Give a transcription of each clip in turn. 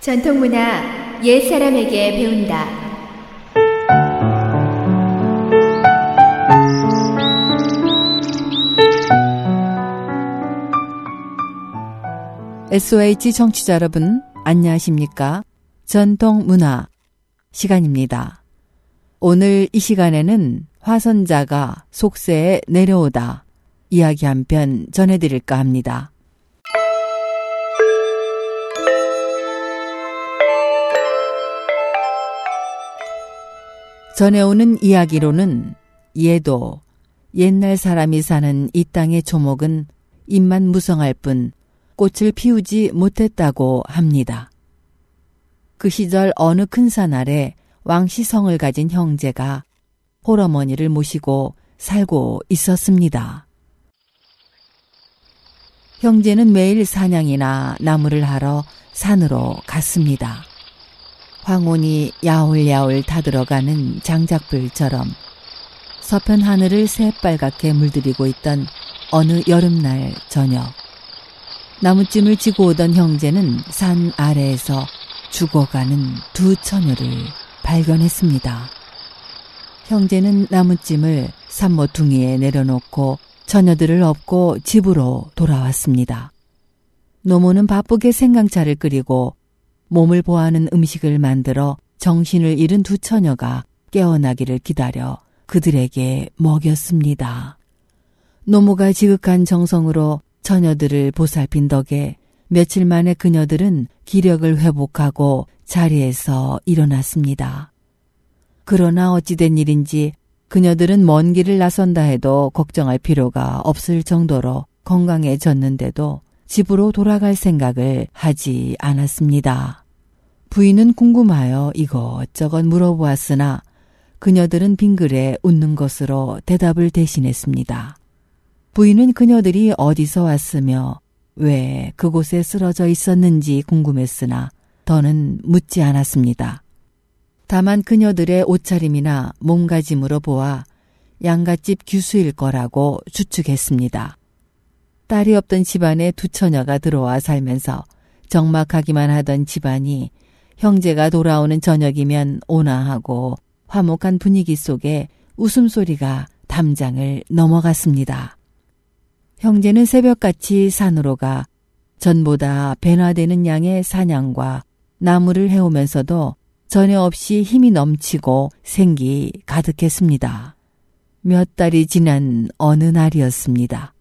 전통문화 옛 사람에게 배운다. SOH 청취자 여러분, 안녕하십니까? 전통문화 시간입니다. 오늘 이 시간에는 화선자가 속세에 내려오다 이야기 한 편 전해드릴까 합니다. 전해오는 이야기로는 얘도 옛날 사람이 사는 이 땅의 초목은 입만 무성할 뿐 꽃을 피우지 못했다고 합니다. 그 시절 어느 큰 산 아래 왕시성을 가진 형제가 홀어머니를 모시고 살고 있었습니다. 형제는 매일 사냥이나 나무를 하러 산으로 갔습니다. 황혼이 야울야울 타들어가는 장작불처럼 서편 하늘을 새빨갛게 물들이고 있던 어느 여름날 저녁. 나무찜을 지고 오던 형제는 산 아래에서 죽어가는 두 처녀를 발견했습니다. 형제는 나무찜을 산모퉁이에 내려놓고 처녀들을 업고 집으로 돌아왔습니다. 노모는 바쁘게 생강차를 끓이고 몸을 보하는 음식을 만들어 정신을 잃은 두 처녀가 깨어나기를 기다려 그들에게 먹였습니다. 노모가 지극한 정성으로 처녀들을 보살핀 덕에 며칠 만에 그녀들은 기력을 회복하고 자리에서 일어났습니다. 그러나 어찌된 일인지 그녀들은 먼 길을 나선다 해도 걱정할 필요가 없을 정도로 건강해졌는데도 집으로 돌아갈 생각을 하지 않았습니다. 부인은 궁금하여 이것저것 물어보았으나 그녀들은 빙글에 웃는 것으로 대답을 대신했습니다. 부인은 그녀들이 어디서 왔으며 왜 그곳에 쓰러져 있었는지 궁금했으나 더는 묻지 않았습니다. 다만 그녀들의 옷차림이나 몸가짐으로 보아 양갓집 규수일 거라고 추측했습니다. 딸이 없던 집안에 두 처녀가 들어와 살면서 적막하기만 하던 집안이 형제가 돌아오는 저녁이면 온화하고 화목한 분위기 속에 웃음소리가 담장을 넘어갔습니다. 형제는 새벽같이 산으로 가 전보다 변화되는 양의 사냥과 나무를 해오면서도 전혀 없이 힘이 넘치고 생기 가득했습니다. 몇 달이 지난 어느 날이었습니다.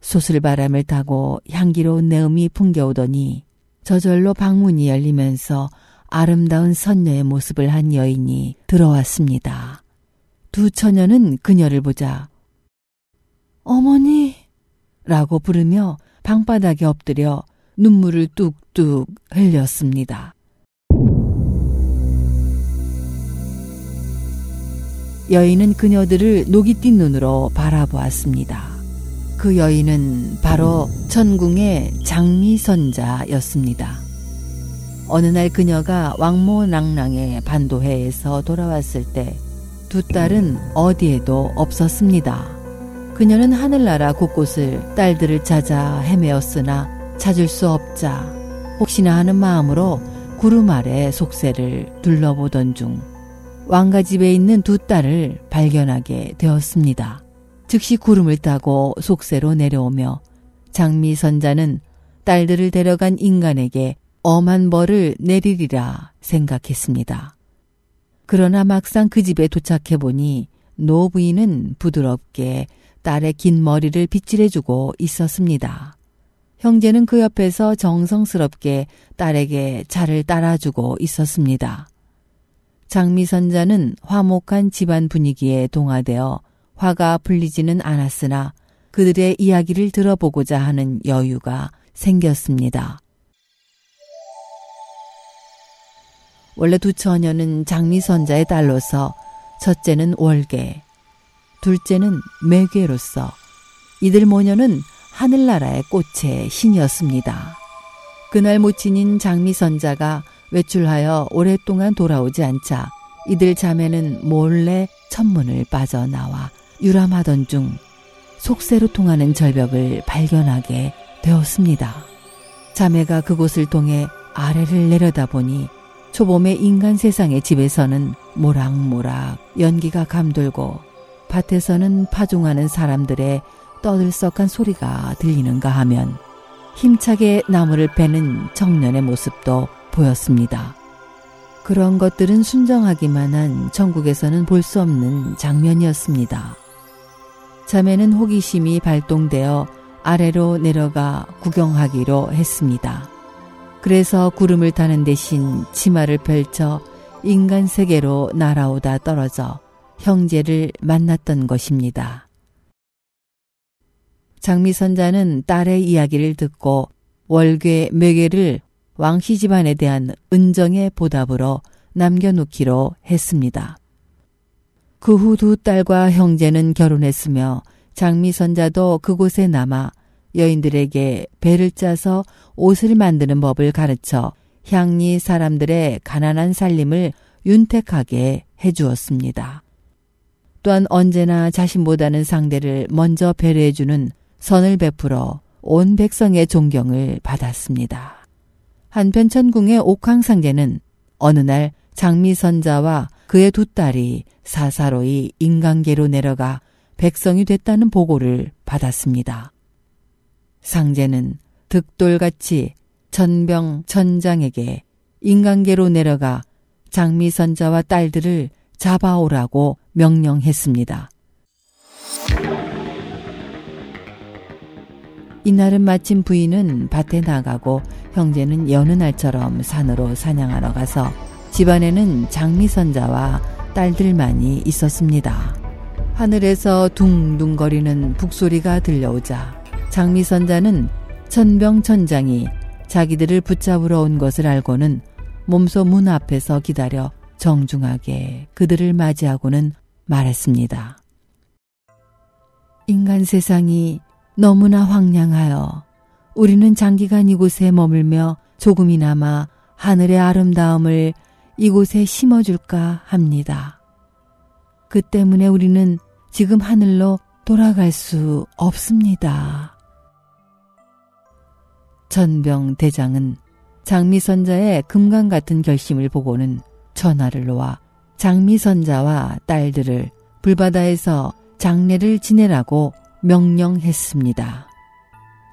소슬바람을 타고 향기로운 내음이 풍겨오더니 저절로 방문이 열리면서 아름다운 선녀의 모습을 한 여인이 들어왔습니다. 두 처녀는 그녀를 보자 어머니 라고 부르며 방바닥에 엎드려 눈물을 뚝뚝 흘렸습니다. 여인은 그녀들을 녹이 띈 눈으로 바라보았습니다. 그 여인은 바로 천궁의 장미선자였습니다. 어느 날 그녀가 왕모낭랑의 반도회에서 돌아왔을 때 두 딸은 어디에도 없었습니다. 그녀는 하늘나라 곳곳을 딸들을 찾아 헤매었으나 찾을 수 없자 혹시나 하는 마음으로 구름 아래 속세를 둘러보던 중 왕가 집에 있는 두 딸을 발견하게 되었습니다. 즉시 구름을 타고 속세로 내려오며 장미 선자는 딸들을 데려간 인간에게 엄한 벌을 내리리라 생각했습니다. 그러나 막상 그 집에 도착해 보니 노 부인은 부드럽게 딸의 긴 머리를 빗질해주고 있었습니다. 형제는 그 옆에서 정성스럽게 딸에게 차를 따라주고 있었습니다. 장미선자는 화목한 집안 분위기에 동화되어 화가 풀리지는 않았으나 그들의 이야기를 들어보고자 하는 여유가 생겼습니다. 원래 두 처녀는 장미선자의 딸로서 첫째는 월계, 둘째는 매괴로서 이들 모녀는 하늘나라의 꽃의 신이었습니다. 그날 모친인 장미선자가 외출하여 오랫동안 돌아오지 않자 이들 자매는 몰래 천문을 빠져나와 유람하던 중 속세로 통하는 절벽을 발견하게 되었습니다. 자매가 그곳을 통해 아래를 내려다보니 초봄의 인간 세상의 집에서는 모락모락 연기가 감돌고 밭에서는 파종하는 사람들의 떠들썩한 소리가 들리는가 하면 힘차게 나무를 베는 청년의 모습도 보였습니다. 그런 것들은 순정하기만 한 전국에서는 볼 수 없는 장면이었습니다. 자매는 호기심이 발동되어 아래로 내려가 구경하기로 했습니다. 그래서 구름을 타는 대신 치마를 펼쳐 인간 세계로 날아오다 떨어져 형제를 만났던 것입니다. 장미선자는 딸의 이야기를 듣고 월괴 매개를 왕씨 집안에 대한 은정의 보답으로 남겨놓기로 했습니다. 그 후 두 딸과 형제는 결혼했으며 장미선자도 그곳에 남아 여인들에게 배를 짜서 옷을 만드는 법을 가르쳐 향리 사람들의 가난한 살림을 윤택하게 해주었습니다. 또한 언제나 자신보다는 상대를 먼저 배려해주는 선을 베풀어 온 백성의 존경을 받았습니다. 한편 천궁의 옥황상제는 어느 날 장미선자와 그의 두 딸이 사사로이 인간계로 내려가 백성이 됐다는 보고를 받았습니다. 상제는 득돌같이 천병 천장에게 인간계로 내려가 장미선자와 딸들을 잡아오라고 명령했습니다. 이날은 마침 부인은 밭에 나가고 형제는 여느 날처럼 산으로 사냥하러 가서 집안에는 장미선자와 딸들만이 있었습니다. 하늘에서 둥둥거리는 북소리가 들려오자 장미선자는 천병천장이 자기들을 붙잡으러 온 것을 알고는 몸소 문 앞에서 기다려 정중하게 그들을 맞이하고는 말했습니다. 인간 세상이 너무나 황량하여 우리는 장기간 이곳에 머물며 조금이나마 하늘의 아름다움을 이곳에 심어줄까 합니다. 그 때문에 우리는 지금 하늘로 돌아갈 수 없습니다. 전병 대장은 장미선자의 금강 같은 결심을 보고는 전화를 놓아 장미선자와 딸들을 불바다에서 장례를 지내라고 명령했습니다.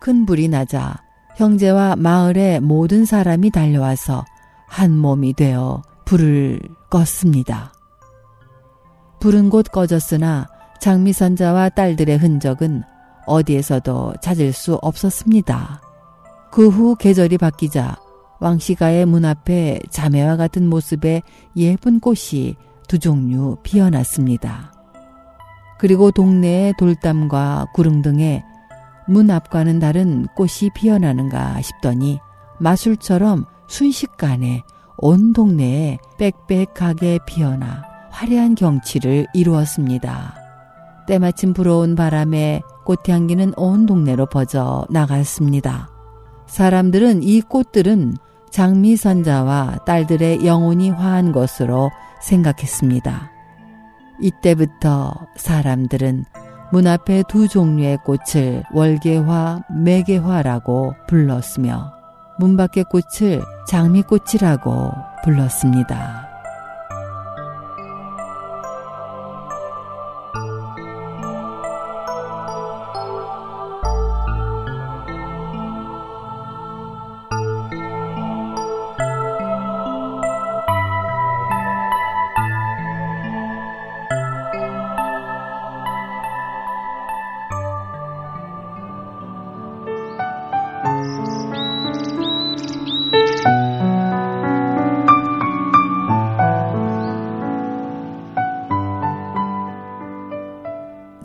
큰 불이 나자 형제와 마을의 모든 사람이 달려와서 한 몸이 되어 불을 껐습니다. 불은 곧 꺼졌으나 장미선자와 딸들의 흔적은 어디에서도 찾을 수 없었습니다. 그 후 계절이 바뀌자 왕시가의 문 앞에 자매와 같은 모습의 예쁜 꽃이 두 종류 피어났습니다. 그리고 동네의 돌담과 구릉 등의 문 앞과는 다른 꽃이 피어나는가 싶더니 마술처럼 순식간에 온 동네에 빽빽하게 피어나 화려한 경치를 이루었습니다. 때마침 불어온 바람에 꽃향기는 온 동네로 퍼져 나갔습니다. 사람들은 이 꽃들은 장미 선자와 딸들의 영혼이 화한 것으로 생각했습니다. 이때부터 사람들은 문 앞에 두 종류의 꽃을 월계화, 매개화라고 불렀으며 문 밖의 꽃을 장미꽃이라고 불렀습니다.